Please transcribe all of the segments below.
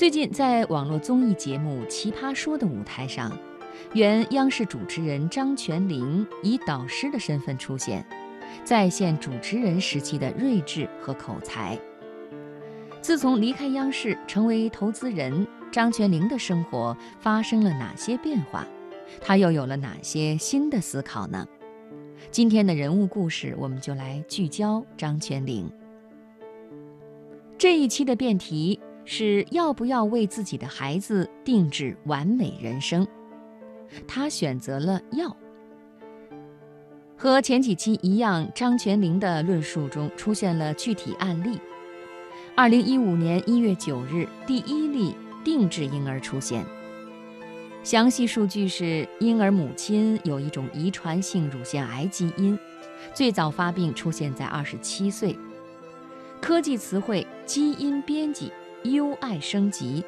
最近在网络综艺节目《奇葩说》的舞台上，原央视主持人张泉灵以导师的身份出现，再现主持人时期的睿智和口才。自从离开央视成为投资人，张泉灵的生活发生了哪些变化？他又有了哪些新的思考呢？今天的人物故事，我们就来聚焦张泉灵。这一期的辩题是要不要为自己的孩子定制完美人生？他选择了要。和前几期一样，张泉灵的论述中出现了具体案例。二零一五年一月九日，第一例定制婴儿出现。详细数据是，婴儿母亲有一种遗传性乳腺癌基因，最早发病出现在二十七岁。科技词汇：基因编辑、优爱升级、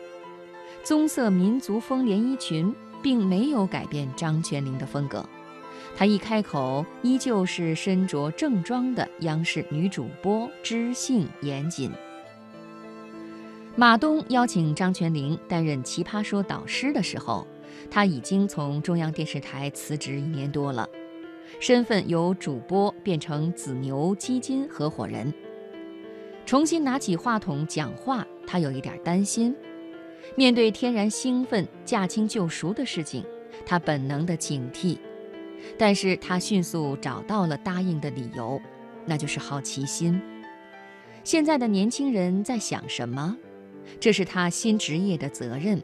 棕色民族风连衣裙，并没有改变张泉灵的风格。她一开口，依旧是身着正装的央视女主播，知性严谨。马东邀请张泉灵担任《奇葩说》导师的时候。他已经从中央电视台辞职一年多了，身份由主播变成紫牛基金合伙人。重新拿起话筒讲话，他有一点担心。面对天然兴奋、驾轻就熟的事情，他本能的警惕。但是他迅速找到了答应的理由，那就是好奇心。现在的年轻人在想什么？这是他新职业的责任。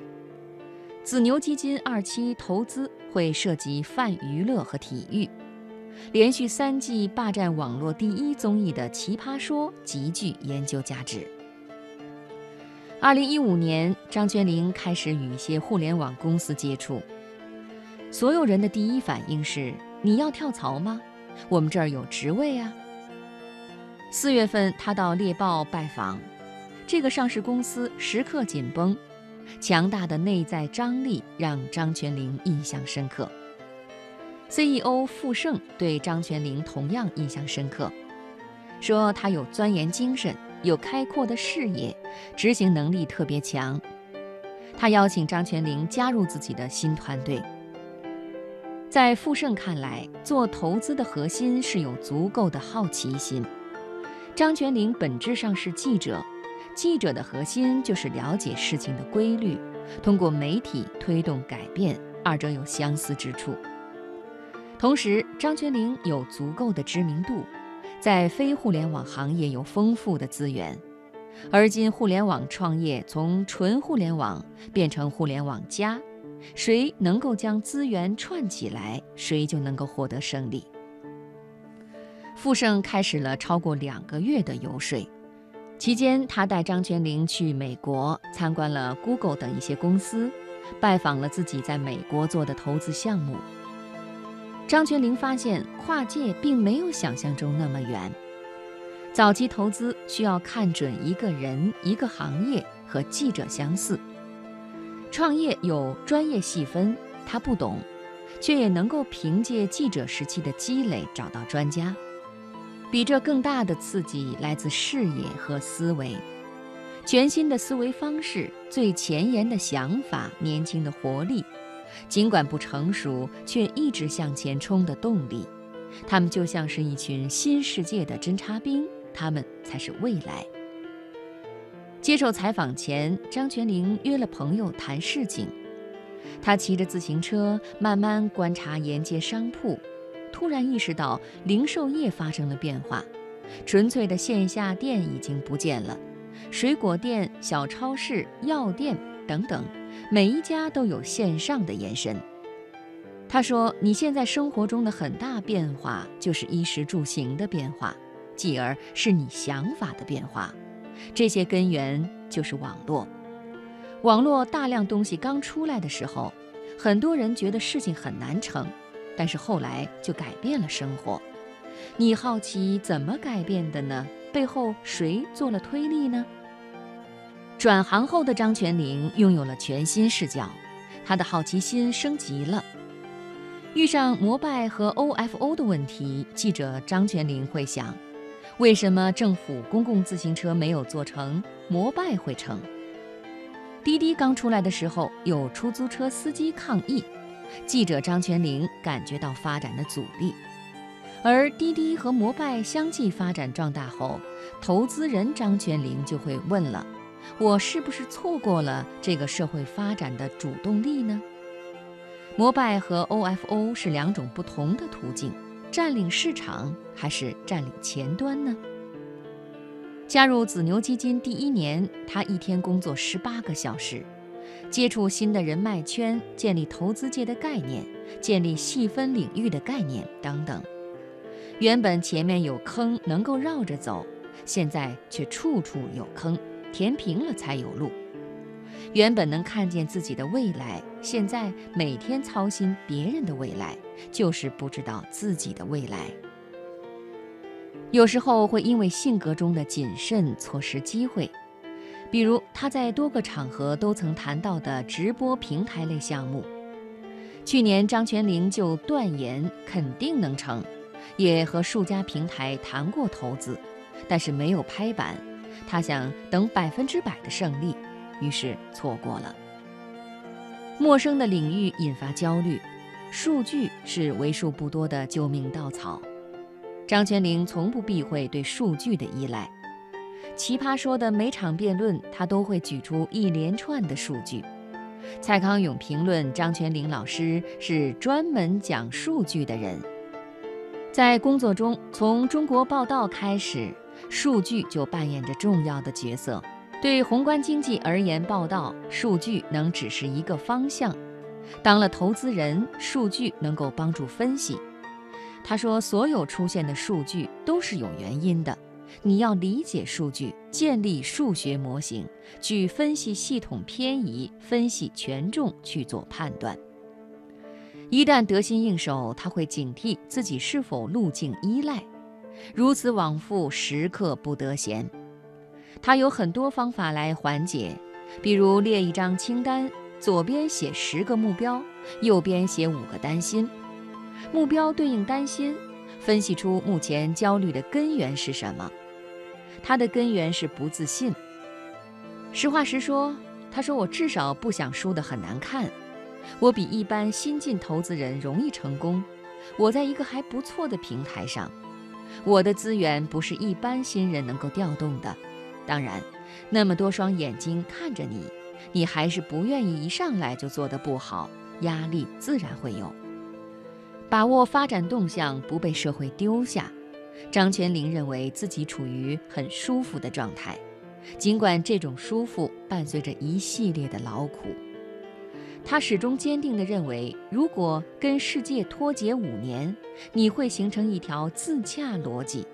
紫牛基金二期投资会涉及泛娱乐和体育，连续三季霸占网络第一综艺的《奇葩说》极具研究价值。二零一五年，张泉灵开始与一些互联网公司接触，所有人的第一反应是：你要跳槽吗？我们这儿有职位啊。四月份，他到猎豹拜访，这个上市公司时刻紧绷。强大的内在张力让张泉灵印象深刻。CEO 傅盛对张泉灵同样印象深刻，说他有钻研精神，有开阔的视野，执行能力特别强。他邀请张泉灵加入自己的新团队。在傅盛看来，做投资的核心是有足够的好奇心。张泉灵本质上是记者。记者的核心就是了解事情的规律，通过媒体推动改变，二者有相似之处。同时，张泉灵有足够的知名度，在非互联网行业有丰富的资源。而今互联网创业从纯互联网变成互联网加，谁能够将资源串起来，谁就能够获得胜利。富盛开始了超过两个月的游说。期间，他带张泉灵去美国参观了 Google 等一些公司，拜访了自己在美国做的投资项目。张泉灵发现，跨界并没有想象中那么远。早期投资需要看准一个人、一个行业，和记者相似。创业有专业细分，他不懂，却也能够凭借记者时期的积累找到专家。比这更大的刺激来自视野和思维，全新的思维方式，最前沿的想法，年轻的活力，尽管不成熟，却一直向前冲的动力。他们就像是一群新世界的侦察兵，他们才是未来。接受采访前，张泉灵约了朋友谈事情，他骑着自行车慢慢观察沿街商铺。突然意识到零售业发生了变化，纯粹的线下店已经不见了，水果店、小超市、药店等等，每一家都有线上的延伸。他说：“你现在生活中的很大变化，就是衣食住行的变化，继而是你想法的变化。这些根源就是网络。网络大量东西刚出来的时候，很多人觉得事情很难成。”但是后来就改变了生活，你好奇怎么改变的呢？背后谁做了推力呢？转行后的张泉灵拥有了全新视角，他的好奇心升级了。遇上摩拜和 OFO 的问题，记者张泉灵会想：为什么政府公共自行车没有做成，摩拜会成？滴滴刚出来的时候，有出租车司机抗议，记者张泉灵感觉到发展的阻力。而滴滴和摩拜相继发展壮大后，投资人张泉灵就会问了：我是不是错过了这个社会发展的主动力呢？摩拜和 OFO 是两种不同的途径，占领市场还是占领前端呢？加入紫牛基金第一年，他一天工作十八个小时，接触新的人脉圈，建立投资界的概念，建立细分领域的概念等等。原本前面有坑能够绕着走，现在却处处有坑，填平了才有路。原本能看见自己的未来，现在每天操心别人的未来，就是不知道自己的未来。有时候会因为性格中的谨慎错失机会，比如他在多个场合都曾谈到的直播平台类项目。去年张泉灵就断言肯定能成，也和数家平台谈过投资，但是没有拍板。他想等百分之百的胜利。于是错过了。陌生的领域引发焦虑，数据是为数不多的救命稻草。张泉灵从不避讳对数据的依赖。奇葩说的每场辩论，他都会举出一连串的数据。蔡康永评论张泉灵老师是专门讲数据的人。在工作中，从中国报道开始，数据就扮演着重要的角色。对宏观经济而言，报道数据能只是一个方向；当了投资人，数据能够帮助分析。他说：“所有出现的数据都是有原因的，你要理解数据，建立数学模型，去分析系统偏移，分析权重，去做判断。一旦得心应手，他会警惕自己是否路径依赖，如此往复，时刻不得闲。”他有很多方法来缓解，比如列一张清单，左边写十个目标，右边写五个担心。目标对应担心，分析出目前焦虑的根源是什么。他的根源是不自信。实话实说，他说：“我至少不想输得很难看。我比一般新进投资人容易成功。我在一个还不错的平台上，我的资源不是一般新人能够调动的。”当然，那么多双眼睛看着你，你还是不愿意一上来就做得不好，压力自然会有。把握发展动向，不被社会丢下。张泉灵认为自己处于很舒服的状态，尽管这种舒服伴随着一系列的劳苦。他始终坚定地认为，如果跟世界脱节五年，你会形成一条自洽逻辑。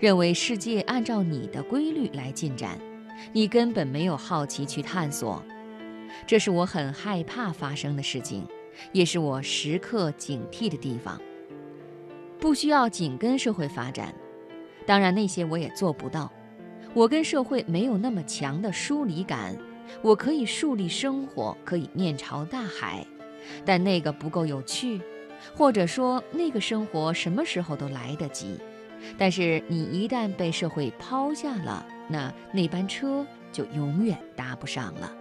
认为世界按照你的规律来进展，你根本没有好奇去探索，这是我很害怕发生的事情，也是我时刻警惕的地方。不需要紧跟社会发展，当然那些我也做不到。我跟社会没有那么强的疏离感，我可以树立生活，可以面朝大海，但那个不够有趣，或者说那个生活什么时候都来得及。但是你一旦被社会抛下了，那那班车就永远搭不上了。